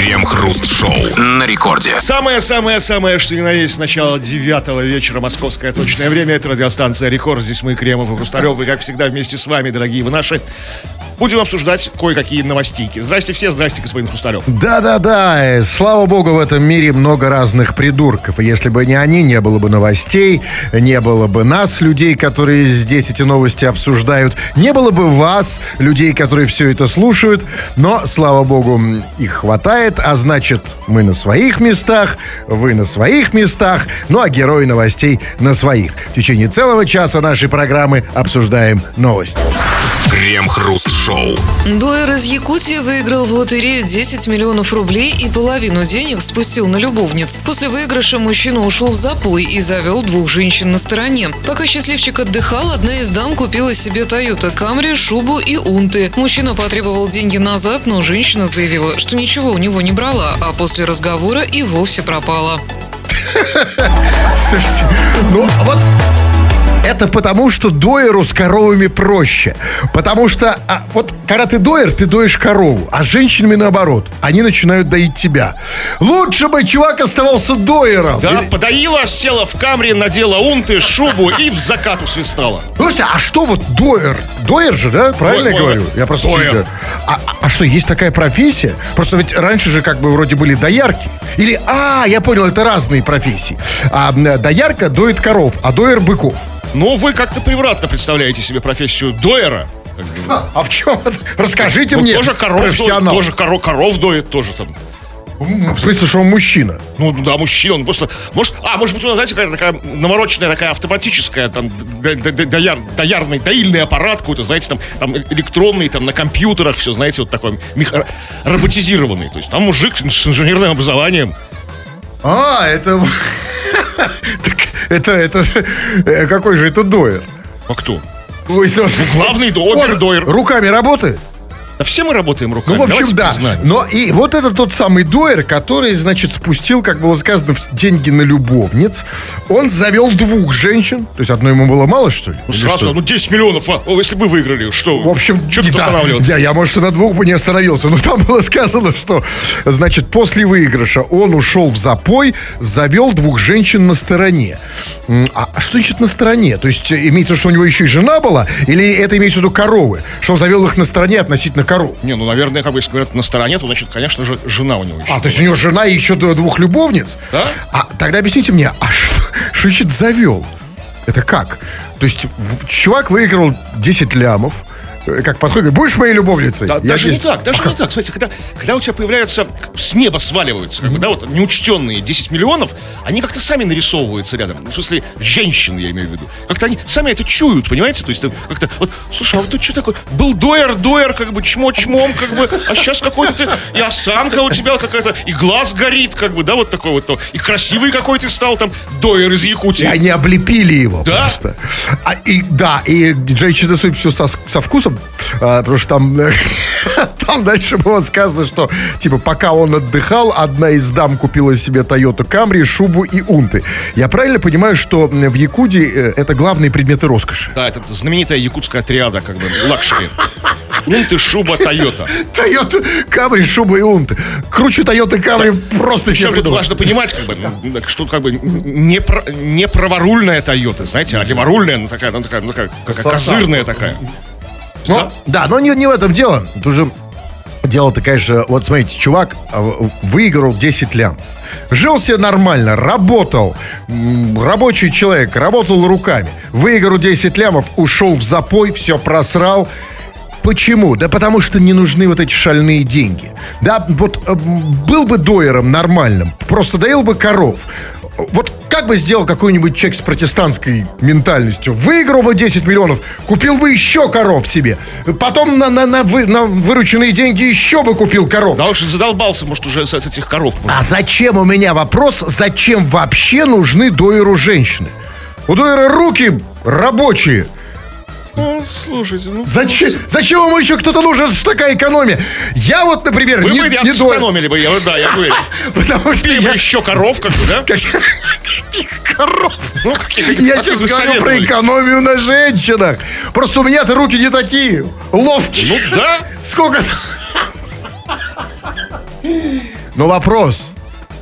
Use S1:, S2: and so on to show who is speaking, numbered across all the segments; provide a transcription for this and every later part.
S1: Крем-хруст-шоу на рекорде.
S2: Самое-самое-самое, что ни на есть, начало девятого вечера, московское точное время. Это радиостанция «Рекорд». Здесь мы, Кремов и Хрусталев. И, как всегда, вместе с вами, дорогие вы наши, будем обсуждать кое-какие новостейки. Здрасте все, здрасте, господин Хрусталев.
S3: Да-да-да, э, слава богу, в этом мире много разных придурков. Если бы не они, не было бы новостей, не было бы нас, людей, которые здесь эти новости обсуждают, не было бы вас, людей, которые все это слушают. Но, слава богу, их хватает, а значит, мы на своих местах, вы на своих местах, ну а герои новостей на своих. В течение целого часа нашей программы обсуждаем новости.
S1: Крем-хруст-шоу.
S4: Дуэр из Якутии выиграл в лотерею 10 миллионов рублей и половину денег спустил на любовниц. После выигрыша мужчина ушел в запой и завел двух женщин на стороне. Пока счастливчик отдыхал, одна из дам купила себе Toyota Camry, шубу и унты. Мужчина потребовал деньги назад, но женщина заявила, что ничего у него не брала, а после разговора и вовсе пропала.
S3: Слушайте, ну вот это потому, что доеру с коровами проще. Потому что а, вот когда ты доер, ты доешь корову, а с женщинами наоборот. Они начинают доить тебя. Лучше бы чувак оставался доером.
S2: Да, подоила, села в камере, надела унты, шубу и в закат усвистала.
S3: Слушайте, а что вот доер? Доер же, да? Правильно я
S2: Доер.
S3: говорю? Я просто
S2: Доер.
S3: а, а- а что, есть такая профессия? Просто ведь раньше же как бы вроде были доярки. Или, а, я понял, это разные профессии. А доярка доит коров, а доер быков.
S2: Но вы как-то превратно представляете себе профессию доера.
S3: А в чем? Расскажите
S2: Ну,
S3: мне,
S2: тоже коров доит, тоже коров, коров доит, тоже там.
S3: В смысле, что он мужчина?
S2: Ну да, мужчина, он просто. Может, а, может быть, у нас, знаете, какая-то такая навороченная, такая автоматическая, там, дояр, доярный, доильный аппарат какой-то, знаете, там, там электронный, там на компьютерах, все, знаете, вот такой роботизированный. То есть там мужик с инженерным образованием.
S3: А, это... Так это, это... э, Какой же это доер?
S2: А кто?
S3: Ой, слушай,
S2: Главный до-
S3: он
S2: обер-доер.
S3: Руками работает?
S2: Все мы работаем руками.
S3: Ну, в общем,
S2: давайте
S3: да.
S2: признаем.
S3: Но и вот это тот самый дуэр, который, значит, спустил, как было сказано, деньги на любовниц. Он завел двух женщин. То есть одной ему было мало, что ли?
S2: Ну,
S3: Или
S2: сразу,
S3: что?
S2: ну 10 миллионов, а, о, если бы вы выиграли, что?
S3: В общем,
S2: что тут
S3: да,
S2: останавливаться?
S3: да, я, может, и на двух бы не остановился. Но там было сказано, что, значит, после выигрыша он ушел в запой, завел двух женщин на стороне. А, а что значит на стороне? То есть имеется в виду, что у него еще и жена была? Или это имеется в виду коровы? Что он завел их на стороне относительно коров?
S2: Не, ну, наверное, как бы, если говорят на стороне, то, значит, конечно же, жена у него еще.
S3: А, то есть у него жена и еще двух любовниц?
S2: Да.
S3: А тогда объясните мне, а что, что значит завел? Это как? То есть чувак выиграл 10 лямов, как подходит, будешь моей любовницей?
S2: Да,
S3: Я
S2: даже не
S3: здесь-
S2: так, даже не так. Смотрите, когда, когда у тебя появляются, с неба сваливаются, как бы, да, вот неучтенные 10 миллионов, они как-то сами нарисовываются рядом. В смысле, женщины, я имею в виду. Как-то они сами это чуют, понимаете? То есть как-то, вот, слушай, а вот ты что такое? Был доер, доер, как бы, чмо-чмом, как бы, а сейчас какой-то ты, и осанка у тебя какая-то, и глаз горит, как бы, да, вот такой вот, и красивый какой ты стал, там, доер из
S3: И
S2: Якутии.
S3: они облепили его
S2: Да?
S3: просто. А, и, да, и женщина, судя по со, со вкусом, а, потому что там, там дальше было сказано, что, типа, пока он отдыхал, одна из дам купила себе Toyota Camry, шубу и унты. Я правильно понимаю, что в Якутии э, это главные предметы роскоши?
S2: Да, это знаменитая якутская триада, как бы, luxury. Унты, шуба, Тойота.
S3: Toyota Camry, шуба и унты. Круче Toyota Camry просто себе
S2: тут важно понимать, как бы, что как бы не, про- не праворульная Тойота, знаете, а леворульная, ну такая, ну такая, ну такая,
S3: Со-
S2: козырная такая.
S3: Ну, да, но не, не в этом дело. Тут уже дело-то, конечно, вот смотрите, чувак а, выиграл 10 лям. Жил себе нормально, работал, рабочий человек, работал руками. Выиграл 10 лямов, ушел в запой, все просрал. Почему? Да потому что не нужны вот эти шальные деньги. Да, вот э, был бы доером нормальным, просто доил бы коров. Вот как бы сделал какой-нибудь человек с протестантской ментальностью? Выиграл бы 10 миллионов, купил бы еще коров себе. Потом на, на, на, вы- на вырученные деньги еще бы купил коров.
S2: Да уж задолбался, может, уже с, этих коров.
S3: А зачем у меня вопрос, зачем вообще нужны доеру женщины? У доера руки рабочие.
S2: Ну, слушайте, ну...
S3: Зачем, зачем ему еще кто-то нужен? Это ж такая экономия. Я вот, например,
S2: Вы
S3: не,
S2: бы
S3: не
S2: не сэкономили бы, я, да, я уверен.
S3: Потому что я,
S2: еще коров, как бы, да?
S3: каких коров?
S2: Ну, каких,
S3: Я
S2: вы
S3: говорю про экономию на женщинах. Просто у меня-то руки не такие ловкие.
S2: Ну, да.
S3: Сколько... Но вопрос,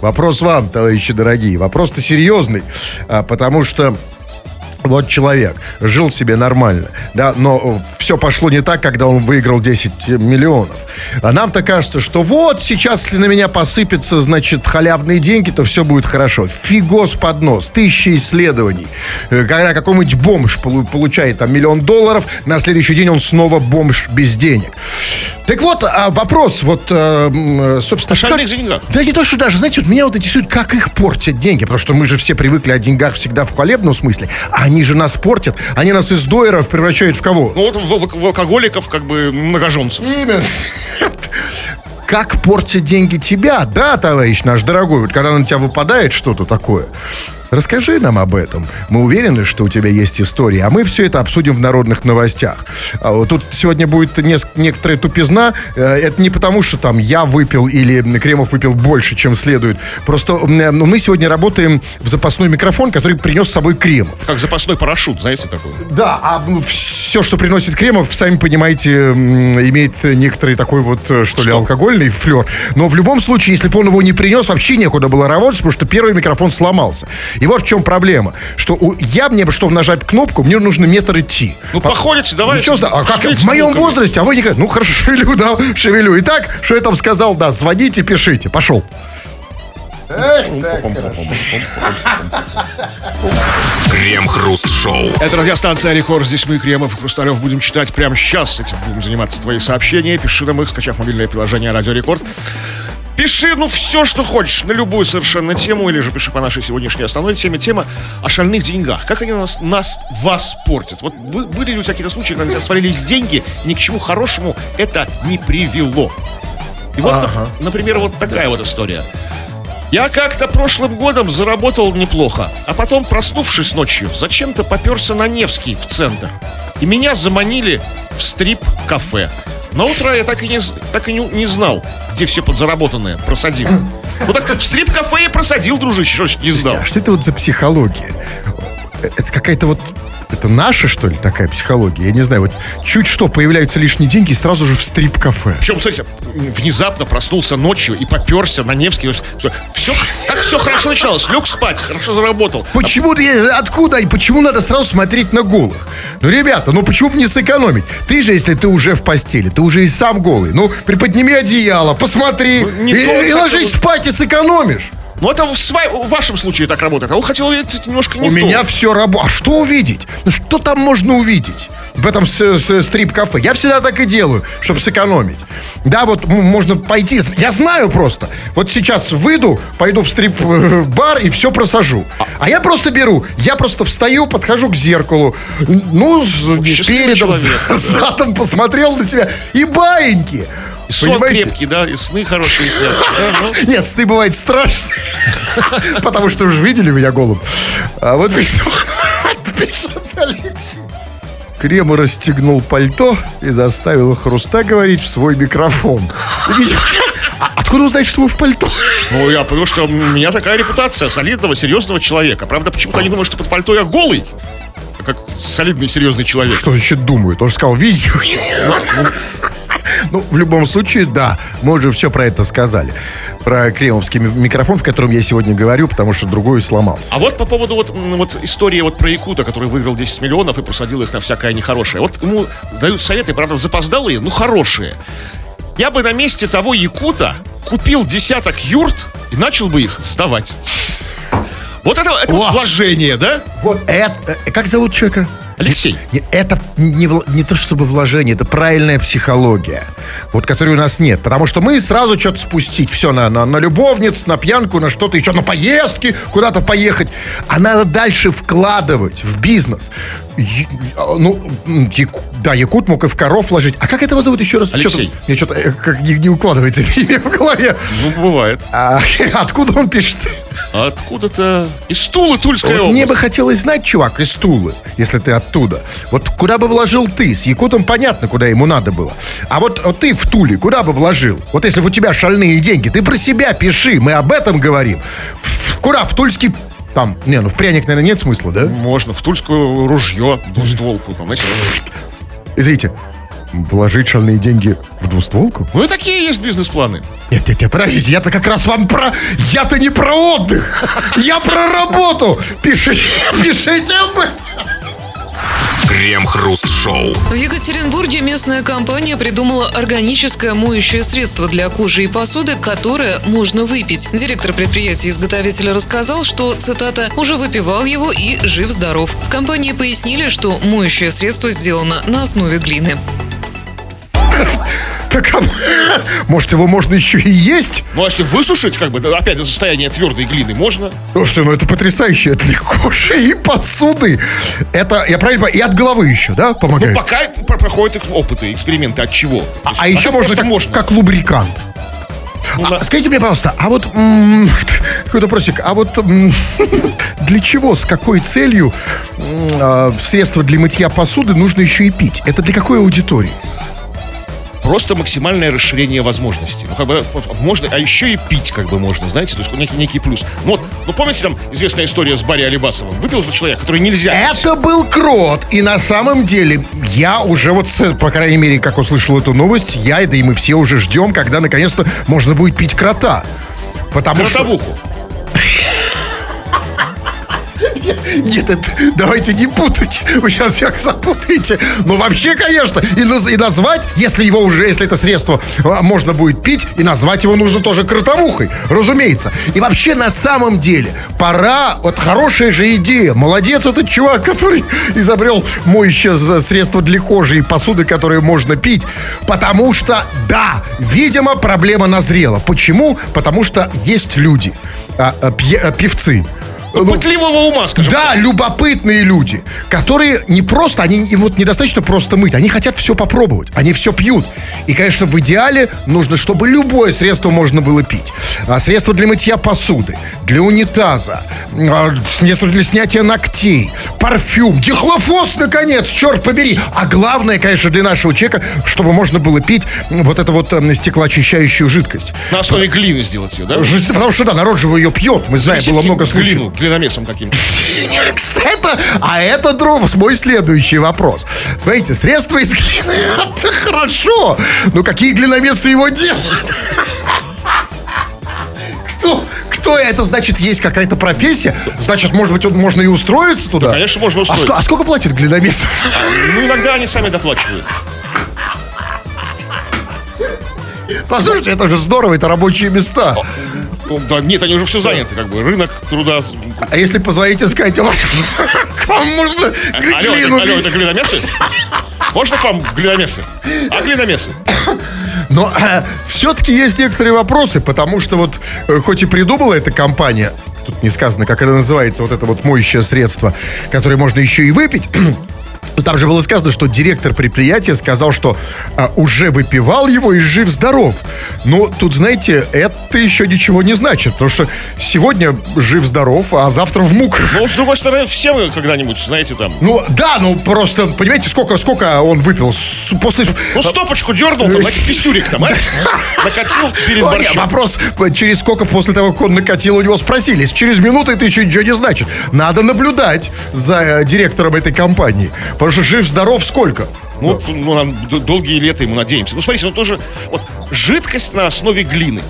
S3: вопрос вам, товарищи дорогие, вопрос-то серьезный, а, потому что вот человек жил себе нормально, да, но все пошло не так, когда он выиграл 10 миллионов. А нам-то кажется, что вот сейчас, если на меня посыпятся, значит, халявные деньги, то все будет хорошо. Фигос под нос, тысячи исследований. Э, Когда какой-нибудь бомж полу- получает там миллион долларов, на следующий день он снова бомж без денег. Так вот, а вопрос, вот, э, м, собственно...
S2: Шальных
S3: как-
S2: деньгах.
S3: Да не то, что даже, знаете, вот меня вот интересует, как их портят деньги, потому что мы же все привыкли о деньгах всегда в хвалебном смысле, а они же нас портят, они нас из доеров превращают в кого?
S2: Ну вот в, в- в алкоголиков, как бы многоженцев.
S3: Именно. Как портят деньги тебя, да, товарищ наш дорогой, вот когда на тебя выпадает что-то такое. Расскажи нам об этом. Мы уверены, что у тебя есть история, а мы все это обсудим в народных новостях. А тут сегодня будет неск- некоторая тупизна. Э, Это не потому, что там я выпил или Кремов выпил больше, чем следует. Просто м, ну, мы сегодня работаем в запасной микрофон, который принес с собой Кремов.
S2: Как запасной парашют, знаете, такой.
S3: Да, а все, что приносит Кремов, сами понимаете, имеет некоторый такой вот, э, что, ли, алкогольный флер. Но в любом случае, если бы он его не принес, вообще некуда было работать, потому что первый микрофон сломался. И вот в чем проблема. Что у- я мне, бы, чтобы нажать кнопку, мне нужно метр идти.
S2: Ну, походите, давайте.
S3: Ничего, а как в моем
S2: руками.
S3: возрасте, а вы никак. Ну, хорошо, шевелю, да, шевелю. Итак, что я там сказал, да, звоните, пишите. Пошел.
S1: Крем-хруст-шоу.
S2: Это радиостанция Рекорд. Здесь мы, Кремов и Хрусталев, будем читать прямо сейчас. Этим будем заниматься твои сообщения. Пиши нам их, скачав мобильное приложение Радио Рекорд. Пиши, ну, все, что хочешь, на любую совершенно тему, или же пиши по нашей сегодняшней основной теме. Тема о шальных деньгах. Как они нас, нас вас портят? Вот бы- были ли у тебя какие-то случаи, когда свалились деньги, ни к чему хорошему это не привело? И вот, например, вот такая вот история. Я как-то прошлым годом заработал неплохо, а потом, проснувшись ночью, зачем-то поперся на Невский в центр. И меня заманили в стрип-кафе. На утро я так и не, так и не, не знал, где все подзаработанное просадил. Вот так в стрип-кафе я просадил, дружище, что не сдал.
S3: А что это вот за психология? Э, Это какая-то вот... Это наша, что ли, такая психология? Я не знаю, вот чуть что, появляются лишние деньги и сразу же в стрип-кафе.
S2: Причем, смотрите, внезапно проснулся ночью и поперся на Невский. Все, так все хорошо началось. Лег спать, хорошо заработал.
S3: Почему, откуда и почему надо сразу смотреть на голых? Ну, ребята, ну почему бы не сэкономить? Ты же, если ты уже в постели, ты уже и сам голый. Ну, приподними одеяло, посмотри,
S2: Ну,
S3: и, и ложись спать и сэкономишь.
S2: Ну, это в, сва- в вашем случае так работает. А он хотел увидеть немножко не
S3: У
S2: то.
S3: меня все работает. А что увидеть? Ну, что там можно увидеть? В этом стрип-кафе. Я всегда так и делаю, чтобы сэкономить. Да, вот можно пойти. Я знаю просто. Вот сейчас выйду, пойду в стрип-бар и все просажу. А я просто беру. Я просто встаю, подхожу к зеркалу. Ну,
S2: счастливый
S3: передом,
S2: человек,
S3: задом посмотрел на себя. И баиньки.
S2: Сон
S3: Понимаете?
S2: крепкий, да, и сны хорошие снятся. да, ну.
S3: Нет, сны бывает страшно. Потому что уже видели меня голым. А вот пишет, пишет Алексей. Крема расстегнул пальто и заставил Хруста говорить в свой микрофон. А Откуда узнать, что вы в пальто?
S2: Ну, я потому что у меня такая репутация солидного, серьезного человека. Правда, почему-то они думают, что под пальто я голый. Как солидный, серьезный человек.
S3: Что значит думаю? Тоже сказал, видите? Ну, в любом случае, да, мы уже все про это сказали. Про кремовский ми- микрофон, в котором я сегодня говорю, потому что другой сломался.
S2: А вот по поводу вот, вот истории вот про Якута, который выиграл 10 миллионов и просадил их на всякое нехорошее. Вот ему дают советы, правда, запоздалые, но хорошие. Я бы на месте того Якута купил десяток юрт и начал бы их сдавать. Вот это, это
S3: О!
S2: вложение, да,
S3: Вот это... э, Как зовут человека?
S2: Алексей?
S3: Это не, не то чтобы вложение, это правильная психология, вот которой у нас нет. Потому что мы сразу что-то спустить, все на, на, на любовниц, на пьянку, на что-то еще, на поездки, куда-то поехать. А надо дальше вкладывать в бизнес. А, ну, Яку- да, Якут мог и в коров вложить. А как этого зовут еще раз?
S2: Алексей.
S3: Мне что-то э, как не, не укладывается это имя в голове.
S2: Ну, бывает.
S3: А, откуда он пишет?
S2: А Откуда-то из Тулы, Тульская
S3: Вот
S2: область.
S3: мне бы хотелось знать, чувак, из Тулы, если ты оттуда. Вот куда бы вложил ты? С Якутом понятно, куда ему надо было. А вот, вот ты в Туле куда бы вложил? Вот если бы у тебя шальные деньги, ты про себя пиши, мы об этом говорим. В- куда? В Тульский... Там, не, ну в пряник, наверное, нет смысла, да?
S2: Можно в Тульскую ружье, двустволку, там, знаете.
S3: Извините. вложить шальные деньги в двустволку?
S2: Ну и такие есть бизнес-планы.
S3: Нет, нет, нет, подождите, я-то как раз вам про... Я-то не про отдых, я про работу. Пишите, пишите об этом.
S1: Крем-хруст-шоу.
S4: В Екатеринбурге местная компания придумала органическое моющее средство для кожи и посуды, которое можно выпить. Директор предприятия-изготовителя рассказал, что, цитата, «уже выпивал его и жив-здоров». В компании пояснили, что моющее средство сделано на основе глины.
S3: Так, а, может, его можно еще и есть?
S2: Ну, а если высушить, как бы, опять до состояния твердой глины, можно.
S3: Слушайте, ну это потрясающе. Это кожи и посуды. Это, я правильно понимаю, и от головы еще, да,
S2: Ну,
S3: помогает?
S2: пока про- проходят опыты, эксперименты, от чего. То
S3: а,
S2: есть
S3: а еще
S2: пока
S3: можно как,
S2: можно.
S3: как лубрикант.
S2: Ну,
S3: А
S2: на-
S3: скажите мне, пожалуйста, а вот такой вопросик, а вот для чего, с какой целью а, средства для мытья посуды нужно еще и пить? Это для какой аудитории?
S2: Просто максимальное расширение возможностей. Ну, как бы, можно, а еще и пить, как бы, можно, знаете, то есть некий, некий плюс. Ну, вот, ну, помните, там, известная история с Барри Алибасовым? Выпил же человек, который нельзя пить.
S3: Это был крот, и на самом деле я уже вот, по крайней мере, как услышал эту новость, я, да и мы все уже ждем, когда наконец-то можно будет пить крота. Потому что... Нет, это, давайте не путать. Вы сейчас всех запутаете. Ну, вообще, конечно, и, наз- и назвать, если его уже, если это средство а, можно будет пить, и назвать его нужно тоже кротовухой, разумеется. И вообще, на самом деле, пора, вот хорошая же идея. Молодец этот чувак, который изобрел моющее з- средство для кожи и посуды, которые можно пить. Потому что, да, видимо, проблема назрела. Почему? Потому что есть люди, а, пье- а, певцы,
S2: Ну, пытливого ума, скажем
S3: да, любопытные люди, которые не просто, они им вот недостаточно просто мыть, они хотят все попробовать, они все пьют. И, конечно, в идеале нужно, чтобы любое средство можно было пить. А, средство для мытья посуды, для унитаза, а, средство для снятия ногтей, парфюм, дихлофос, наконец, черт побери. А главное, конечно, для нашего человека, чтобы можно было пить вот эту вот м, стеклоочищающую жидкость.
S2: На основе глины сделать ее, да?
S3: Потому что, да, народ же ее пьет, мы знаем, было много случаев.
S2: глину, глиномесом каким-то.
S3: Кстати, а это, друг, мой следующий вопрос. Смотрите, средства из глины, это хорошо. Но какие глиномесы его делают? Кто, кто это? Значит, есть какая-то профессия? Значит, может быть, можно и устроиться туда?
S2: конечно, можно
S3: А,
S2: устроиться.
S3: ско- а сколько платит глиномес?
S2: Ну, иногда они сами доплачивают.
S3: Послушайте, это же здорово, это рабочие места.
S2: Да, нет, они уже все заняты, как бы. Рынок труда.
S3: А если позвоните сказать, «О, к вам можно
S2: Алло,
S3: глину
S2: алло,
S3: везти?»
S2: это глиномесы? Можно к вам глиномесы? А глиномесы?
S3: Но все-таки есть некоторые вопросы, потому что вот э, хоть и придумала эта компания, тут не сказано, как это называется, вот это вот моющее средство, которое можно еще и выпить. Но Там же было сказано, что директор предприятия сказал, что а, уже выпивал его и жив-здоров. Но тут, знаете, это еще ничего не значит, потому что сегодня жив-здоров, а завтра в муках.
S2: Ну, с другой стороны, все мы когда-нибудь, знаете, там...
S3: Ну, да, ну просто, понимаете, сколько, сколько он выпил? С- После...
S2: Ну, стопочку дернул, там, знаете, писюрик там, а? Накатил перед
S3: Ну,
S2: борщом.
S3: вопрос, через сколько после того, как он накатил, у него спросили. Если через минуту это еще ничего не значит. Надо наблюдать за э, директором этой компании. Жив-здоров сколько?
S2: Ну, ну, нам долгие лета ему надеемся. Ну, смотрите, ну тоже, вот, жидкость на основе глины.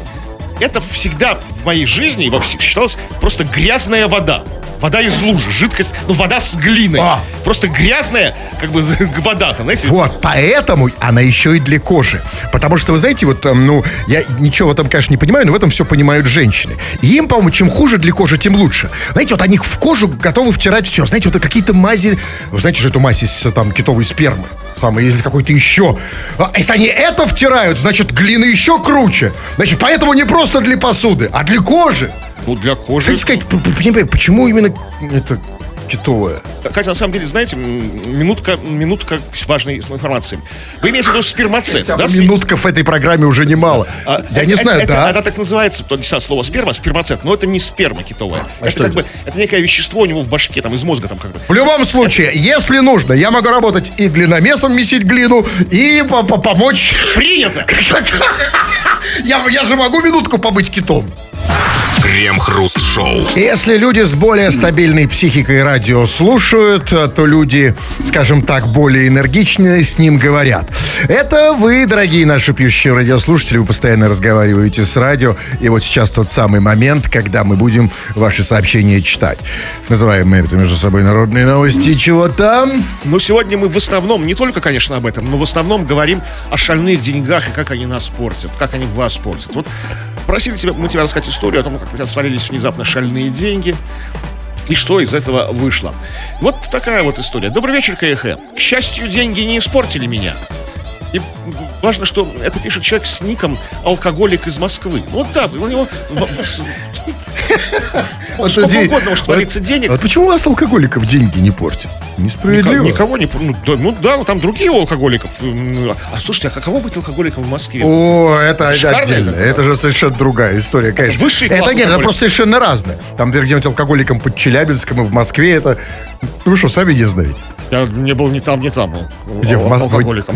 S2: Это всегда в моей жизни во всех считалось просто грязная вода. Вода из лужи, жидкость, ну, вода с глиной.
S3: А.
S2: Просто грязная, как бы, вода-то, знаете.
S3: Вот, поэтому она еще и для кожи. Потому что, вы знаете, вот, там, ну, я ничего в этом, конечно, не понимаю, но в этом все понимают женщины. И им, по-моему, чем хуже для кожи, тем лучше. Знаете, вот они в кожу готовы втирать все. Знаете, вот какие-то мази... Вы знаете, что эту мазь из там китовой спермы? Самое, если какой-то еще. А если они это втирают, значит, глина еще круче. Значит, поэтому не просто для посуды, а для кожи.
S2: Ну, для кожи.
S3: Кстати сказать, почему именно это китовая?
S2: Хотя, на самом деле, знаете, минутка, минутка важной информации. Вы имеете в виду спермацет, да?
S3: Минутков в этой программе уже немало.
S2: А,
S3: Я не
S2: это-
S3: знаю,
S2: это,
S3: да.
S2: Это так называется, то, не знаю, слово сперма, спермацет, но это не сперма китовая. это
S3: А что
S2: как
S3: это?
S2: бы, это некое вещество у него в башке, там, из мозга, там, как бы.
S3: В любом случае, если нужно, я могу работать и глиномесом месить глину, и по- по- помочь.
S2: Принято!
S3: Я, я же могу минутку побыть китом.
S1: Крем-хруст-шоу.
S3: Если люди с более стабильной психикой радио слушают, то люди, скажем так, более энергичные с ним говорят. Это вы, дорогие наши пьющие радиослушатели, вы постоянно разговариваете с радио. И вот сейчас тот самый момент, когда мы будем ваши сообщения читать. Называем мы это между собой народные новости. Чего там?
S2: Но сегодня мы в основном, не только, конечно, об этом, но в основном говорим о шальных деньгах и как они нас портят, как они вас портят. Вот просили тебя, мы тебя рассказать историю о том, как тебя свалились внезапно шальные деньги. И что из этого вышло? Вот такая вот история. Добрый вечер, КХ. К счастью, деньги не испортили меня. И важно, что это пишет человек с ником «Алкоголик из Москвы». Вот да, у него
S3: Вот
S2: сколько
S3: иди-
S2: угодно может твориться денег.
S3: Вот почему у вас алкоголиков деньги не портят? Несправедливо.
S2: Никого, никого не... Ну да, ну да, там другие у алкоголиков. М, А слушайте, а каково быть алкоголиком в Москве?
S3: О, это
S2: Шикарно
S3: отдельно.
S2: это.
S3: Это же совершенно другая история, конечно.
S2: высший класс
S3: Это нет, это просто совершенно разное. Там, например, где-нибудь алкоголиком под Челябинском и в Москве, это... Ну, Вы что, сами не знаете?
S2: Я не был ни там, ни там.
S3: Где, в Москве?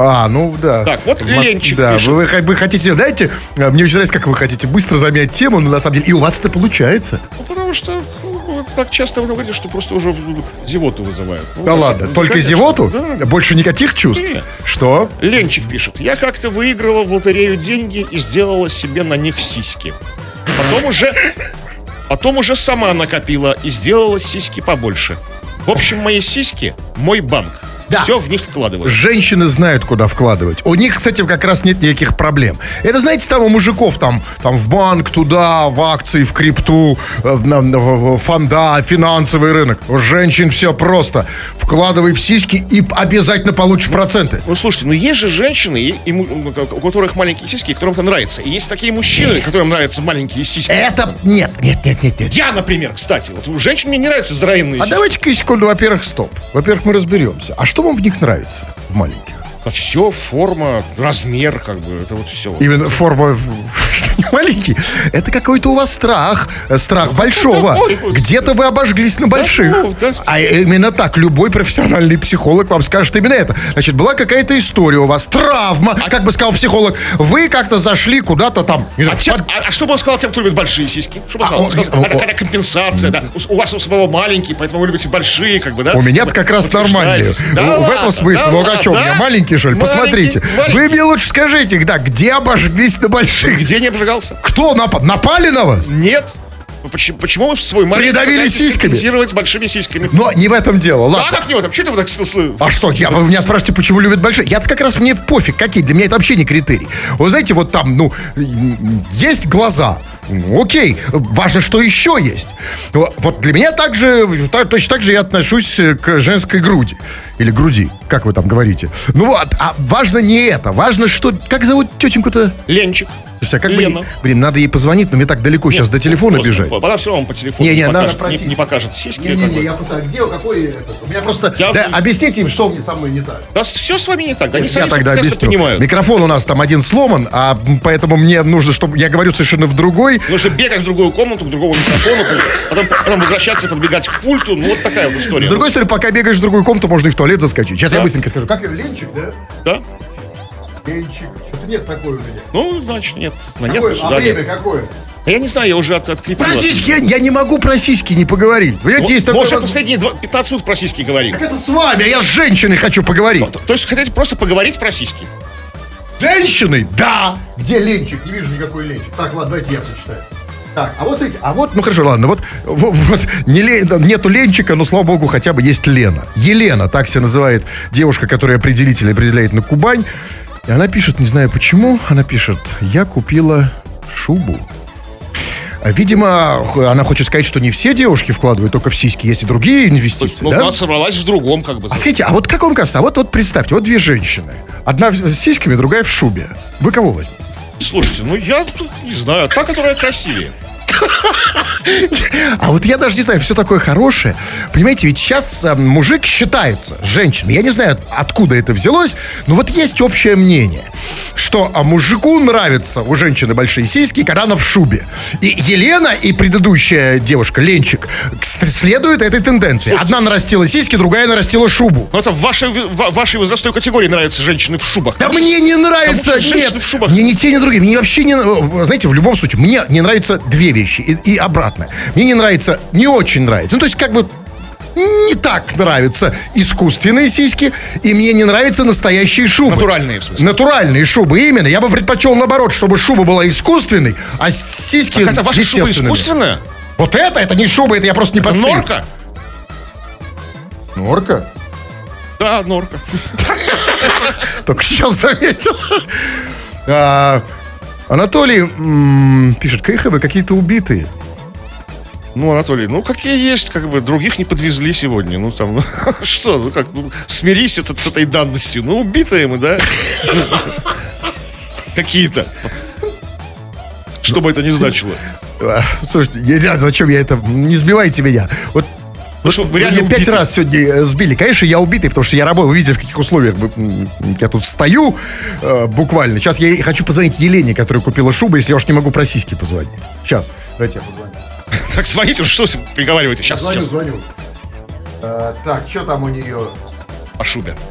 S3: А, ну да.
S2: Так, вот Ленчик
S3: Да,
S2: пишет.
S3: вы, вы вы хотите, знаете, э, мне очень нравится, как вы хотите быстро замять тему, но на самом деле и у вас это получается.
S2: Ну, потому что ну, так часто вы говорите, что просто уже зевоту вызывают. Ну,
S3: Да
S2: так,
S3: ладно,
S2: ну,
S3: только
S2: конечно,
S3: зевоту?
S2: да.
S3: Больше никаких чувств?
S2: Нет.
S3: Что?
S2: Ленчик пишет. Я как-то выиграла в лотерею деньги и сделала себе на них сиськи. Потом уже... Потом уже сама накопила и сделала сиськи побольше. В общем, мои сиськи – мой банк.
S3: Да.
S2: Все в них вкладываю.
S3: Женщины знают, куда вкладывать. У них с этим как раз нет никаких проблем. Это, знаете, там у мужиков там, там в банк, туда, в акции, в крипту, э, в, фонда, финансовый рынок. У женщин все просто. Вкладывай в сиськи и обязательно получишь проценты.
S2: Ну, слушайте, ну есть же женщины, и- и у которых маленькие сиськи, которым это нравится. И есть такие мужчины, которым нравятся маленькие сиськи.
S3: Это... Нет, нет, нет, нет, нет.
S2: Я, например, кстати, вот у женщин мне не нравятся здоровенные
S3: А
S2: сиськи.
S3: давайте-ка секунду, во-первых, стоп. Во-первых, мы разберемся. А что вам в них нравится, в маленьких?
S2: Все, форма, размер, как бы, это вот все.
S3: Именно форма что они маленькие. Это какой-то у вас страх, страх большого. Где-то вы обожглись на больших. А именно так любой профессиональный психолог вам скажет именно это. Значит, была какая-то история у вас, травма, как бы сказал психолог. Вы как-то зашли куда-то там. не
S2: А,
S3: знаю, под-
S2: а- а что бы он сказал тем, кто любит большие сиськи? Что бы он
S3: А,
S2: сказал? Это какая-то компенсация, да. У, вас у самого маленький, поэтому вы любите большие, как бы, да?
S3: У меня-то как раз.
S2: Да
S3: в этом смысле.
S2: да
S3: ну а
S2: ладно,
S3: что, что ли? Посмотрите.
S2: маленький.
S3: Вы мне лучше скажите, да, где обожглись на больших?
S2: Где не обжигался?
S3: Кто напа- напали на вас?
S2: Нет. Ну, Почему, почему вы свой маленький
S3: Придавили сиськами.
S2: компенсировать большими сиськами?
S3: Но не в этом дело,
S2: А
S3: ладно.
S2: как не в этом? Что ты вот так...
S3: А что, я, вы меня спрашиваете, почему любят большие? Я-то как раз мне пофиг, какие, для меня это вообще не критерий. Вы знаете, вот там, ну, есть глаза, ну, окей, важно, что еще есть. Ну, Вот для меня также, та- точно так же я отношусь к женской груди. Или груди, как вы там говорите. Ну вот, а важно не это, важно, что, как зовут тетеньку-то?
S2: Ленчик.
S3: Слушайте, а как бы
S2: Лена.
S3: ей- блин, надо ей позвонить, но мне так далеко сейчас до телефона
S2: Поздно.
S3: бежать.
S2: Она все равно по телефону
S3: Не,
S2: не,
S3: не, надо
S2: покажет, не,
S3: просить.
S2: не покажет сиськи. как
S3: Не-не-не,
S2: бы.
S3: я просто, где, какой этот? У меня просто,
S2: Я-
S3: да, объясните им, что мне со мной не так.
S2: Да все с вами не так. Да они
S3: Я
S2: сами
S3: тогда объясню.
S2: понимают.
S3: Микрофон у нас там один сломан, а поэтому мне нужно, чтобы я говорю совершенно в другой.
S2: Нужно бегать в другую комнату, к другому микрофону, потом, потом возвращаться, подбегать к пульту. Ну, вот такая вот история.
S3: С другой стороны, пока бегаешь в другую комнату, можно и в туалет заскочить. Сейчас я быстренько скажу. Как ее, Ленчик, да?
S2: Да?
S3: Ленчик. Что-то нет такой у меня.
S2: Ну, значит, нет. На нет,
S3: Какое?
S2: сюда
S3: а время
S2: нет.
S3: какое?
S2: А Я не знаю, я уже от, открепил.
S3: Про сиськи я, я не могу про сиськи не поговорить. Понимаете, есть такой...
S2: уже
S3: вот-
S2: последние два- 15 минут про сиськи говорим.
S3: Так это с вами, а я с женщиной хочу поговорить.
S2: То, то есть хотите просто поговорить про сиськи?
S3: Женщины? Да. Где Ленчик? Не вижу никакой Ленчик. Так, ладно, давайте я прочитаю. Так, а вот смотрите, а вот, ну хорошо, ладно, вот, вот, вот не Ле- нету Ленчика, но, слава богу, хотя бы есть Лена. Елена, так себя называет девушка, которая определитель определяет на Кубань. И она пишет, не знаю почему, она пишет, я купила шубу. А, Видимо, она хочет сказать, что не все девушки вкладывают только в сиськи, есть и другие инвестиции,
S2: Ну,
S3: да?
S2: она собралась в другом, как бы.
S3: А скажите, а вот как вам кажется, а вот, вот представьте, вот две женщины. Одна с сиськами, другая в шубе. Вы кого возьмете?
S2: Слушайте, ну я не знаю, та, которая красивее.
S3: А вот я даже не знаю, все такое хорошее. Понимаете, ведь сейчас а, мужик считается женщиной. Я не знаю, откуда это взялось, но вот есть общее мнение, что а, мужику нравятся у женщины большие сиськи, когда она в шубе. И Елена и предыдущая девушка, Ленчик, следуют этой тенденции. Одна нарастила сиськи, другая нарастила шубу.
S2: Ну, это в вашей, в вашей возрастной категории нравятся женщины в шубах.
S3: Да мне не нравится, нет.
S2: в шубах.
S3: Мне не те, ни другие. Мне вообще не... Знаете, в любом случае, мне не нравятся две вещи. Вещи и, и обратно. Мне не нравится, не очень нравится. Ну, то есть, как бы не так нравятся искусственные сиськи, и мне не нравятся настоящие шубы.
S2: Натуральные, в смысле.
S3: Натуральные шубы, именно. Я бы предпочел наоборот, чтобы шуба была искусственной, а сиськи
S2: Хотя ваша шуба искусственная?
S3: Вот это, это не шуба, это я просто не подстриг.
S2: норка?
S3: Норка?
S2: Да, норка.
S3: Только сейчас заметил. Анатолий м, пишет, КХВ какие-то убитые.
S2: Ну, Анатолий, ну какие есть, как бы других не подвезли сегодня. Ну там, ну, что, ну как, ну, смирись с, с этой данностью. Ну, убитые мы, да? Какие-то. Что бы это ни значило.
S3: А, Слушайте, знаю, зачем я это... Не сбивайте меня. Вот
S2: Ну что, вы реально
S3: меня пять раз сегодня э, сбили. Конечно, я убитый, потому что я работаю. Вы видите, в каких условиях я тут стою э, буквально. Сейчас я хочу позвонить Елене, которая купила шубу, если я уж не могу про сиськи позвонить. Сейчас. Давайте я позвоню.
S2: Так звоните, что вы приговариваете? Сейчас,
S3: Звоню,
S2: сейчас.
S3: звоню. Э, так, что там у нее?
S2: По шубе.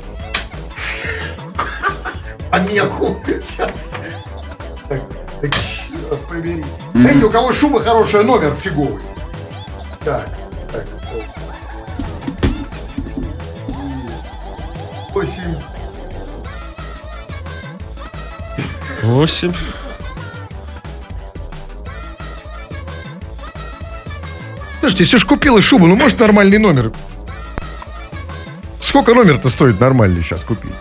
S3: А неху. Сейчас. Так, так, побери. Знаете, у кого шуба хорошая, номер фиговый. Так, Восемь. Слушайте, если уж купила шубу, ну может нормальный номер. Сколько номер-то стоит нормальный сейчас купить?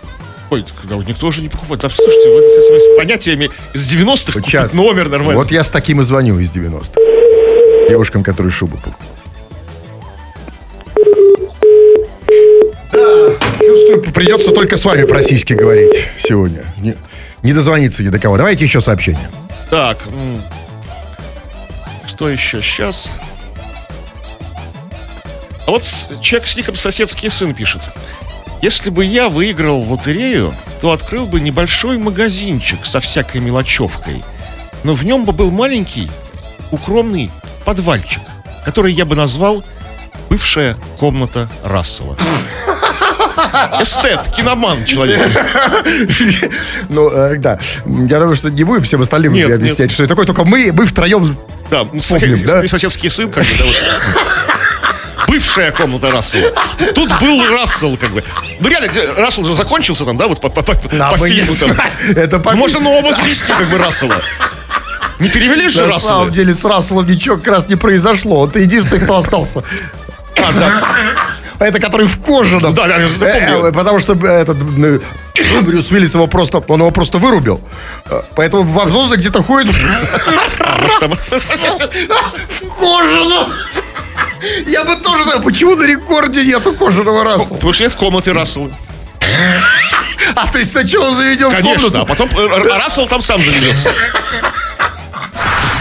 S2: Ой, никто уже не покупает. Да, слушайте, вы с этими понятиями из 90-х
S3: Вот
S2: купить номер нормальный.
S3: Вот я с таким и звоню из 90-х. Девушкам, которые шубу покупают. Да, чувствую, придется только с вами про сиськи говорить сегодня. Не, не дозвониться ни до кого. Давайте еще сообщение.
S2: Так, что еще сейчас? А вот человек с ником соседский сын пишет. Если бы я выиграл в лотерею, то открыл бы небольшой магазинчик со всякой мелочевкой. Но в нем бы был маленький, укромный подвальчик, который я бы назвал «Бывшая комната Рассела». Эстет, киноман человек.
S3: Ну, э, да. Я думаю, что не будем всем остальным
S2: Нет,
S3: объяснять,
S2: нет.
S3: что это такое. Только мы, мы втроем
S2: Да, ну,
S3: Помним, да?
S2: соседский сын, как бы, да, вот. Бывшая комната Рассела. Тут был Рассел, как бы. Ну реально, Рассел же закончился там, да, вот по, по- по- по фильму там.
S3: Это по
S2: Можно нового возвести, как бы, Рассела. Не перевели же
S3: На
S2: Рассела?
S3: самом деле с Расселом ничего как раз не произошло. Он единственный, кто остался.
S2: А, да.
S3: Это который в кожаном.
S2: Да, да, я.
S3: Э, Потому что э, этот э, Брюс Уиллис его просто, он его просто вырубил. Поэтому в обзозе где-то ходит
S2: А,
S3: в кожаном. Я бы тоже знаю, почему на рекорде нету кожаного Рассела.
S2: Потому что нет комнаты Рассела.
S3: А то есть сначала заведем
S2: Конечно, а
S3: комнату.
S2: потом э, Р- Рассел там сам заведется.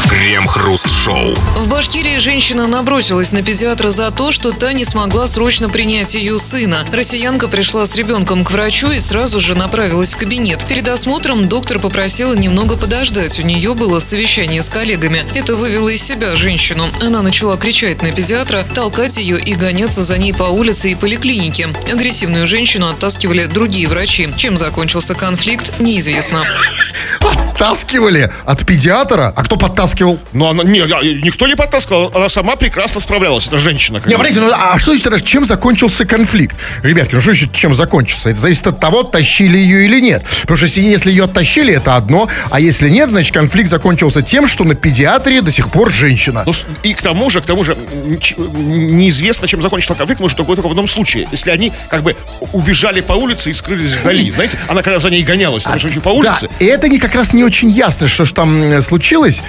S1: Крем-хруст-шоу.
S4: В Башкирии женщина набросилась на педиатра за то, что та не смогла срочно принять ее сына. Россиянка пришла с ребенком к врачу и сразу же направилась в кабинет. Перед осмотром доктор попросила немного подождать. У нее было совещание с коллегами. Это вывело из себя женщину. Она начала кричать на педиатра, толкать ее и гоняться за ней по улице и поликлинике. Агрессивную женщину оттаскивали другие врачи. Чем закончился конфликт, неизвестно.
S3: Подтаскивали от педиатра. А кто подтаскивал?
S2: Но она, не, никто не подтаскивал, она сама прекрасно справлялась, это женщина.
S3: Не, подождите, ну, а что значит, чем закончился конфликт? Ребятки, ну что значит, чем закончился? Это зависит от того, тащили ее или нет. Потому что если, если ее оттащили, это одно, а если нет, значит, конфликт закончился тем, что на педиатрии до сих пор женщина.
S2: Ну, и к тому же, к тому же, неизвестно, чем закончился конфликт, может, только, только в одном случае. Если они как бы убежали по улице и скрылись вдали. Знаете, она когда за ней гонялась, там еще по улице.
S3: Да, и это не как раз не очень ясно, что ж там э, случилось,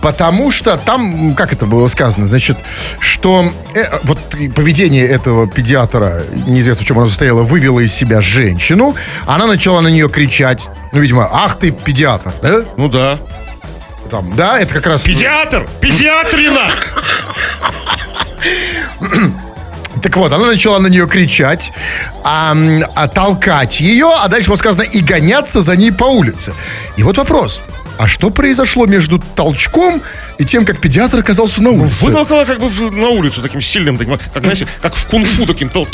S3: потому что там, как это было сказано, значит, что э, вот поведение этого педиатра, неизвестно в чем оно состояло, вывело из себя женщину, она начала на нее кричать, ну, видимо, ах ты педиатр, да?
S2: Ну да.
S3: Там, да, это как раз...
S2: Педиатр! Педиатрина!
S3: Так вот, она начала на нее кричать, а, а толкать ее, а дальше вот сказано, и гоняться за ней по улице. И вот вопрос, а что произошло между толчком и тем, как педиатр оказался на улице?
S2: Вытолкала как бы в- на улицу таким сильным, таким, как, знаете, как в кунг-фу таким тол-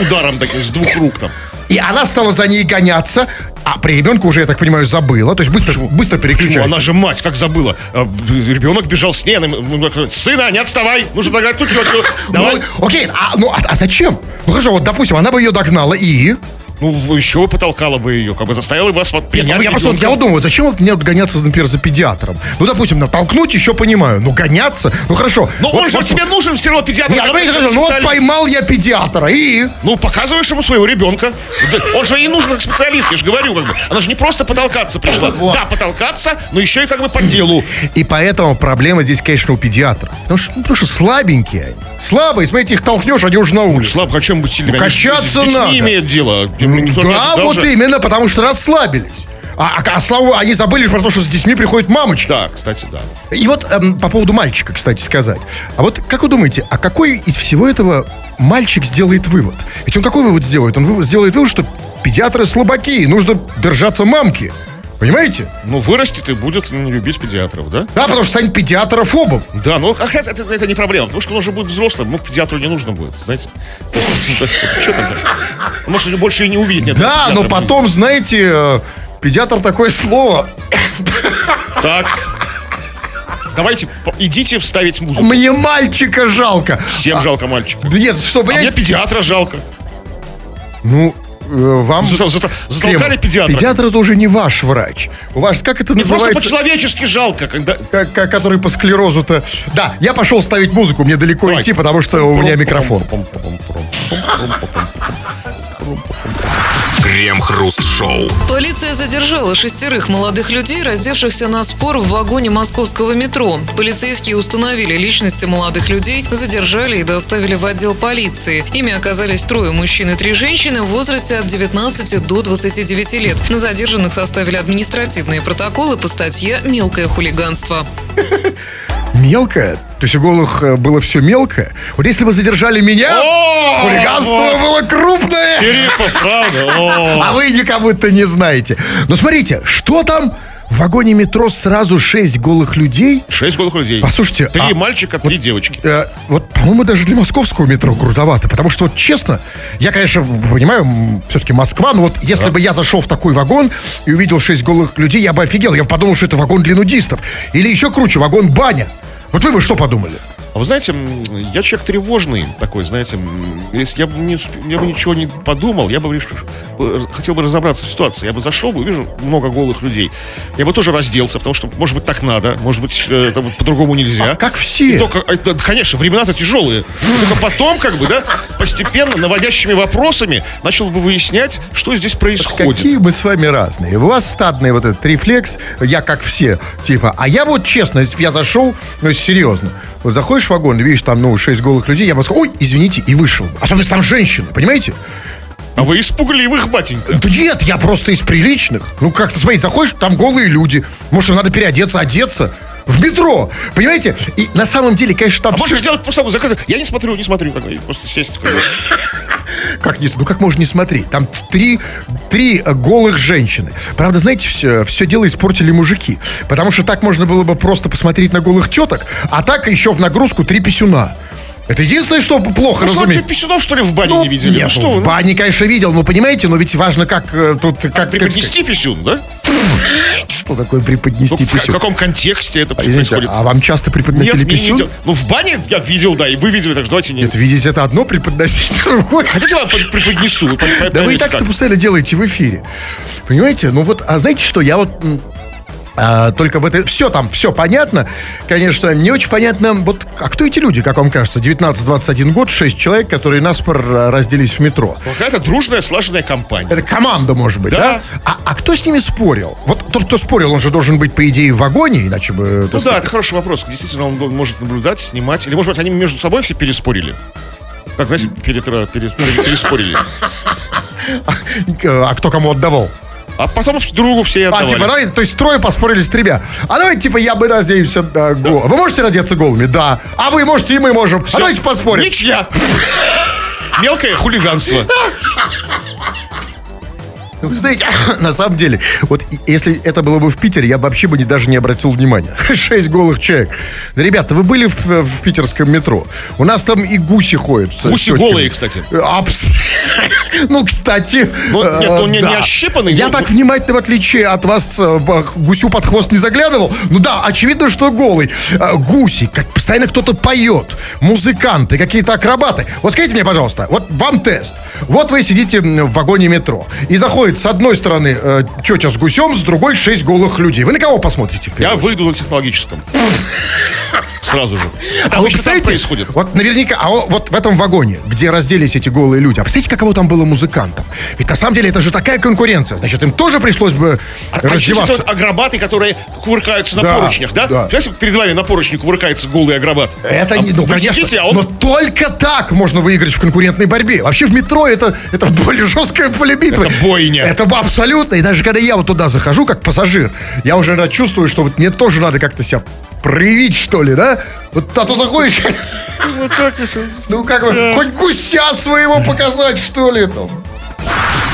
S2: ударом таким с двух рук там.
S3: И она стала за ней гоняться, А при ребенке уже, я так понимаю, забыла. То есть быстро, быстро
S2: Почему?
S3: переключается.
S2: Она же мать, как забыла. А, Ребенок бежал с ней, она ему говорит, сына, не отставай, нужно догнать ту тетю. Давай.
S3: Ну, окей, а, ну, а, а зачем? Ну хорошо, вот, допустим, она бы ее догнала и...
S2: Ну, еще бы потолкала бы ее, как бы заставила бы вас
S3: Ну,
S2: принять
S3: я, просто, вот- я вот думаю, вот зачем вот мне вот гоняться, например, за педиатром? Ну, допустим, натолкнуть еще понимаю, ну, гоняться, ну, хорошо.
S2: Но
S3: Вот-
S2: он же
S3: вот-
S2: тебе нужен все равно педиатр.
S3: Ну, смотрите,
S2: специалист.
S3: ну, вот поймал я педиатра, и...
S2: Ну, показываешь ему своего ребенка. Он же и нужен как специалист, я же говорю, как бы. Она же не просто потолкаться пришла.
S3: Вот.
S2: Да, потолкаться, но еще и как бы по делу.
S3: И поэтому проблема здесь, конечно, у педиатра. Потому что, ну, потому что слабенькие они. Слабые, смотрите, их толкнешь, они уже на улице.
S2: Слабо, о чем быть сильными?
S3: Ну, качаться
S2: с детьми
S3: надо.
S2: имеют дело. Им никто не
S3: Да, вот
S2: же.
S3: именно, потому что расслабились. А, а, а слава, они забыли про то, что с детьми приходит мамочка.
S2: Да, кстати, да.
S3: И вот эм, по поводу мальчика, кстати, сказать. А вот как вы думаете, а какой из всего этого мальчик сделает вывод? Ведь он какой вывод сделает? Он вывод- сделает вывод, что педиатры слабаки, нужно держаться мамки. Понимаете?
S2: Ну, вырастет и будет не любить педиатров, да?
S3: Да, потому что станет педиатрофобом.
S2: Да, ну, а, кстати, это, это не проблема, потому что он уже будет взрослым, ему к педиатру не нужно будет, знаете. Ну, Что там? Может, больше и не увидеть. нет,
S3: Да, но потом, знаете, э, педиатр такое слово.
S2: Так. Давайте, идите вставить музыку.
S3: Мне мальчика жалко.
S2: Всем жалко мальчика.
S3: Да нет, что,
S2: А мне
S3: понять?
S2: педиатра жалко.
S3: Ну, вам...
S2: Зато- зато- Затолкали педиатра.
S3: Педиатр это уже не ваш врач. У вас, как это
S2: Мне просто
S3: называется?
S2: по-человечески жалко, когда...
S3: Ка- ка- который по склерозу-то. Да, я пошел ставить музыку, мне далеко
S2: Давайте.
S3: идти, потому что у меня микрофон.
S1: Крем-хруст-шоу.
S4: Полиция задержала шестерых молодых людей, раздевшихся на спор в вагоне московского метро. Полицейские установили личности молодых людей, задержали и доставили в отдел полиции. Ими оказались трое мужчин и три женщины в возрасте от 19 до 29 лет. На задержанных составили административные протоколы по статье «Мелкое хулиганство».
S3: Мелкое? То есть у голых э, было все мелкое? Вот если бы задержали меня, хулиганство
S2: вот.
S3: было крупное.
S2: Филиппов, правда?
S3: А вы никому-то не знаете. Но смотрите, что там в вагоне метро сразу шесть голых людей?
S2: Шесть голых людей.
S3: Послушайте,
S2: Три
S3: а-
S2: мальчика, три девочки.
S3: Э, вот, по-моему, даже для московского метро крутовато. Потому что, вот честно, я, конечно, понимаю, все-таки Москва, но вот если бы я зашел в такой вагон и увидел шесть голых людей, я бы офигел. Я бы подумал, что это вагон для нудистов. Или еще круче, вагон баня. Вот вы бы что подумали?
S2: А вы знаете, я человек тревожный такой, знаете, если я бы, не, я бы ничего не подумал, я бы лишь хотел бы разобраться в ситуации. Я бы зашел бы, вижу много голых людей. Я бы тоже разделся, потому что, может быть, так надо, может быть, э, по-другому нельзя.
S3: А как все?
S2: И только, это, конечно, времена-то тяжелые. Только потом, как бы, да, постепенно, наводящими вопросами, начал бы выяснять, что здесь происходит.
S3: Какие мы с вами разные. У вас стадный вот этот рефлекс, я как все, типа. А я вот честно, если бы я зашел, ну серьезно, вот заходишь в вагон, видишь там, ну, шесть голых людей, я бы сказал, ой, извините, и вышел. Особенно если там женщины, понимаете?
S2: А вы испугливых, батенька.
S3: Да нет, я просто из приличных. Ну как-то, смотри, заходишь, там голые люди. Может, им надо переодеться, одеться. В метро, понимаете? И на самом деле, конечно, там...
S2: А
S3: всё-
S2: можешь сделать просто заказ. Я не смотрю, не смотрю, как бы, просто сесть. как.
S3: Как не, ну как можно не смотреть? Там три, три э, голых женщины. Правда, знаете, все, все дело испортили мужики. Потому что так можно было бы просто посмотреть на голых теток, а так еще в нагрузку три писюна. Это единственное, что плохо,
S2: Ну что,
S3: разумеется.
S2: ты писюнов, что ли, в бане
S3: Ну,
S2: не видели?
S3: Нет,
S2: ну, что
S3: в
S2: ну,
S3: бане, конечно, видел, но понимаете, но ведь важно, как э, тут... Как, как
S2: Преподнести писюн, да?
S3: Что такое
S2: Ну,
S3: преподнести
S2: в ка-
S3: писюн?
S2: каком контексте это
S3: Извините,
S2: происходит?
S3: а вам часто
S2: Нет,
S3: преподносили
S2: мне не
S3: писюн?
S2: Ну, в бане я видел, да, и вы видели, так что давайте не...
S3: Нет, видеть это одно, преподносить другое.
S2: Хотите, я вам под- преподнесу? Вы
S3: Да вы и так это постоянно делаете в эфире. Понимаете? Ну вот, а знаете что, я вот... а, только в это... Все там, все понятно. Конечно, не очень понятно, вот, а кто эти люди, как вам кажется? 19-21 год, 6 человек, которые наспор а, разделись в метро.
S2: Какая-то дружная, слаженная компания.
S3: Это команда, может быть, да?
S2: Да.
S3: А, а кто с ними спорил? Вот тот, кто спорил, он же должен быть, по идее, в вагоне, иначе бы...
S2: Ну
S3: так
S2: да,
S3: сказать,
S2: это хороший вопрос. Действительно, он может наблюдать, снимать. Или, может быть, они между собой все переспорили. Как, знаете, переспорили.
S3: а кто кому отдавал?
S2: А потом другу все
S3: А,
S2: отдавали.
S3: типа, давай, то есть трое поспорили с тремя. А давайте, типа, я бы раздеемся да, голым. Вы можете раздеться голыми? Да. А вы можете, и мы можем. А давайте поспорим.
S2: Ничья. Мелкое хулиганство.
S3: Вы знаете, на самом деле, вот если это было бы в Питере, я вообще бы не, даже не обратил внимания. Шесть голых человек. Ребята, вы были в, в питерском метро? У нас там и гуси ходят.
S2: Гуси голые, кстати.
S3: Абс- Ну, кстати.
S2: Ну, нет,
S3: э,
S2: не-
S3: да.
S2: не ощипанный,
S3: Я
S2: ну,
S3: так внимательно, в отличие от вас, э, гусю под хвост не заглядывал. Ну да, очевидно, что голый. Э, Гуси, как постоянно кто-то поет. Музыканты, какие-то акробаты. Вот скажите мне, пожалуйста, вот вам тест. Вот вы сидите в вагоне метро. И заходит с одной стороны э, тетя с гусем, с другой шесть голых людей. Вы на кого посмотрите
S2: Я выйду на технологическом. Сразу же. Это
S3: А вы представляете,
S2: происходит.
S3: Вот наверняка, а вот в этом вагоне, где разделись эти голые люди, а представляете, каково там было музыкантов? Ведь на самом деле это же такая конкуренция. Значит, им тоже пришлось бы
S2: А еще
S3: раздеваться.
S2: вот акробаты, которые кувыркаются на
S3: Да,
S2: поручнях, да?
S3: да.
S2: Понимаете, перед вами на поручне кувыркается голый акробат.
S3: Это не, ну, конечно,
S2: сидите, а он-
S3: но только так можно выиграть в конкурентной борьбе. Вообще в метро это, это более жесткая поле битвы.
S2: Это бойня.
S3: Это абсолютно. И даже когда я вот туда захожу, как пассажир, я уже чувствую, что вот мне тоже надо как-то себя проявить, что ли, да? Вот а то заходишь, ну как бы, хоть гуся своего показать, что ли, там.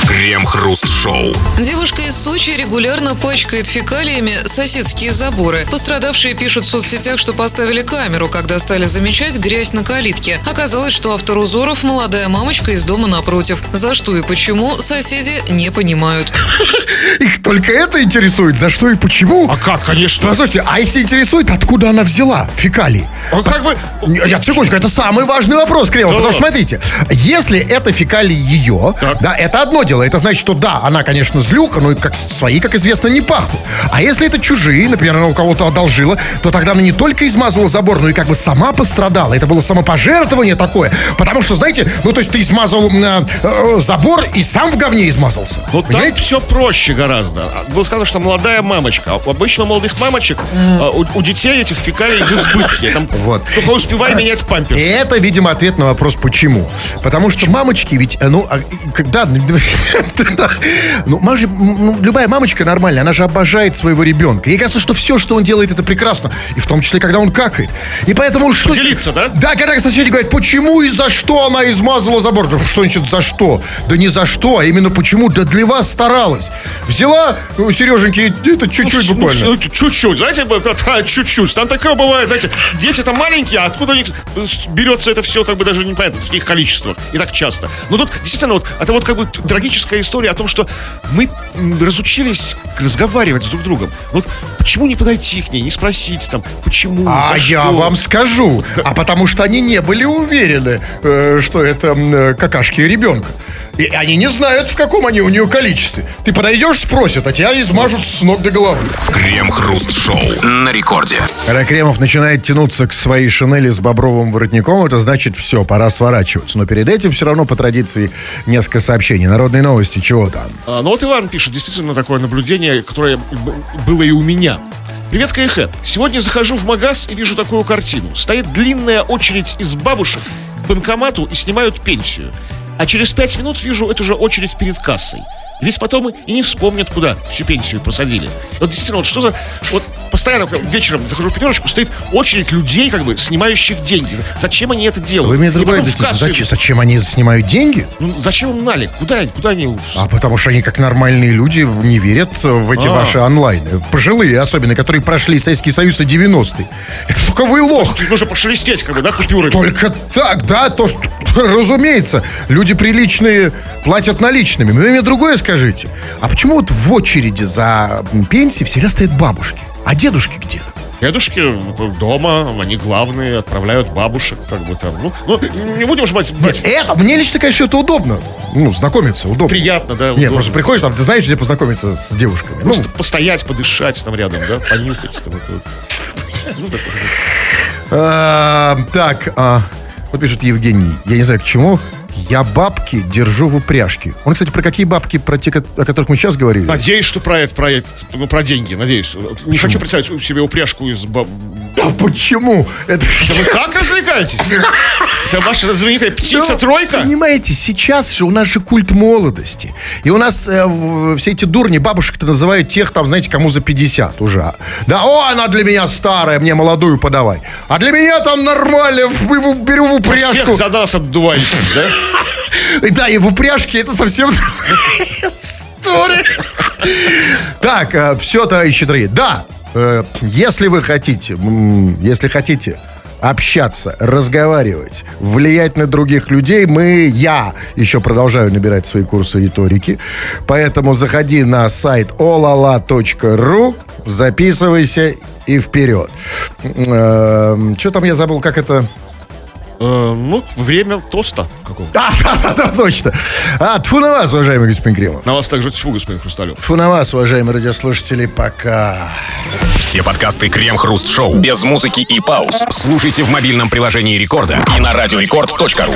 S1: Крем-хруст-шоу.
S4: Девушка из Сочи регулярно пачкает фекалиями соседские заборы. Пострадавшие пишут в соцсетях, что поставили камеру, когда стали замечать грязь на калитке. Оказалось, что автор узоров – молодая мамочка из дома напротив. За что и почему соседи не понимают.
S3: Их только это интересует, за что и почему.
S2: А как, конечно.
S3: Послушайте, а их не интересует, откуда она взяла фекалии?
S2: А как бы...
S3: Нет, секундочку, это самый важный вопрос, Кремов.
S2: Да.
S3: Потому что, смотрите, если это фекалии ее,
S2: Так.
S3: да, это одно дело. Это значит, что да, она, конечно, злюка, но и как свои, как известно, не пахнут. А если это чужие, например, она у кого-то одолжила, то тогда она не только измазала забор, но и как бы сама пострадала. Это было самопожертвование такое. Потому что, знаете, ну, то есть ты измазал э, э, забор и сам в говне измазался.
S2: Ну, там все проще гораздо. Было сказано, что молодая мамочка. А Обычно у молодых мамочек, а, у, у детей этих фекалий в избытке. Там
S3: Вот.
S2: Только успевай менять
S3: И
S2: памперсы.
S3: это, видимо, ответ на вопрос «почему?». Потому что мамочки ведь, э, ну, а, и когда... Ну, ну, любая мамочка нормальная, она же обожает своего ребенка. Ей кажется, что все, что он делает, это прекрасно. И в том числе, когда он какает. И поэтому... Что...
S2: Поделиться, да?
S3: Да, когда соседи говорят, почему и за что она измазала забор? Что значит за что? Да не за что, а именно почему. Да для вас старалась. Взяла у Сереженьки это чуть-чуть
S2: Ну,
S3: буквально.
S2: ну, чуть-чуть, знаете, а, чуть-чуть. Там такое бывает, знаете, дети-то маленькие, а откуда них берется это все, как бы даже непонятно, в таких количествах и так часто. Но тут действительно вот, это вот как бы трагическая история о том, что мы разучились разговаривать с друг другом. Вот почему не подойти к ней, не спросить там, почему,
S3: А я
S2: что?
S3: вам скажу. А потому что они не были уверены, э, что это э, какашки ребенка. И они не знают, в каком они у нее количестве. Ты подойдешь, спросят, а тебя измажут с ног до головы.
S1: Крем-хруст-шоу. На рекорде.
S3: Когда Кремов начинает тянуться к своей шинели с бобровым воротником, это значит все, пора сворачиваться. Но перед этим все равно по традиции несколько сообщений. Народные новости, чего там?
S2: А, ну вот Иван пишет, действительно такое наблюдение, которое было и у меня. Привет, КХ. Сегодня захожу в магаз и вижу такую картину. Стоит длинная очередь из бабушек к банкомату и снимают пенсию. А через пять минут вижу эту же очередь перед кассой. Ведь потом и не вспомнят, куда всю пенсию посадили. Вот действительно, вот что за... Вот постоянно когда вечером захожу в пятерочку, стоит очередь людей, как бы, снимающих деньги. Зачем они это делают?
S3: Вы мне другое
S2: кассу
S3: Зачем, зачем они снимают деньги?
S2: Ну, зачем им налик? Куда, куда они...
S3: А потому что они, как нормальные люди, не верят в эти
S2: А.
S3: ваши онлайны. Пожилые особенно, которые прошли Советский Союз и 90-е. Это только вы лох.
S2: Тут нужно пошелестеть, бы, да, купюры.
S3: Только так, да, то, что, разумеется, люди приличные платят наличными. Но вы мне другое скажите. А почему вот в очереди за м, пенсией всегда стоят бабушки? А дедушки где?
S2: Дедушки дома, они главные, отправляют бабушек, как бы там. Ну, ну не будем же брать, брать.
S3: Это, мне лично, конечно, это удобно. Ну, знакомиться удобно.
S2: приятно, да.
S3: Нет,
S2: удобно.
S3: просто приходишь там, ты знаешь, где познакомиться с девушками. Ну,
S2: Просто постоять, подышать там рядом, да, понюхать там это вот. Ну, так
S3: так, а, вот пишет Евгений, я не знаю к чему. Я бабки держу в упряжке. Он, кстати, про какие бабки, про те, о которых мы сейчас говорили?
S2: Надеюсь, что про это, про это, ну, про деньги, надеюсь. Не хочу представить себе упряжку из баб...
S3: А почему? Это...
S2: Да вы так развлекаетесь? Это ваша знаменитая
S3: Ну,
S2: птица-тройка?
S3: Понимаете, сейчас же у нас же культ молодости. И у нас э, все эти дурни бабушек-то называют тех, там, знаете, кому за 50 уже. Да, о, она для меня старая, мне молодую подавай. А для меня там нормально, беру в упряжку.
S2: Всех за нас отдуваетесь, да?
S3: И Да, и в упряжке это совсем... натуре. Так, все, товарищи дорогие. Да, э, если вы хотите, если хотите общаться, разговаривать, влиять на других людей, мы, я еще продолжаю набирать свои курсы риторики, поэтому заходи на сайт olala.ru, записывайся и вперед. Что там я забыл, как это...
S2: Э, ну, время тоста какого
S3: А, да, да, да, точно. А, тфу на вас, уважаемый господин Кремов.
S2: На вас также тьфу, господин Хрусталев.
S3: Тфу на вас, уважаемые радиослушатели, пока.
S1: Все подкасты Крем-Хруст Шоу без музыки и пауз слушайте в мобильном приложении Рекорда и на радиорекорд.ру.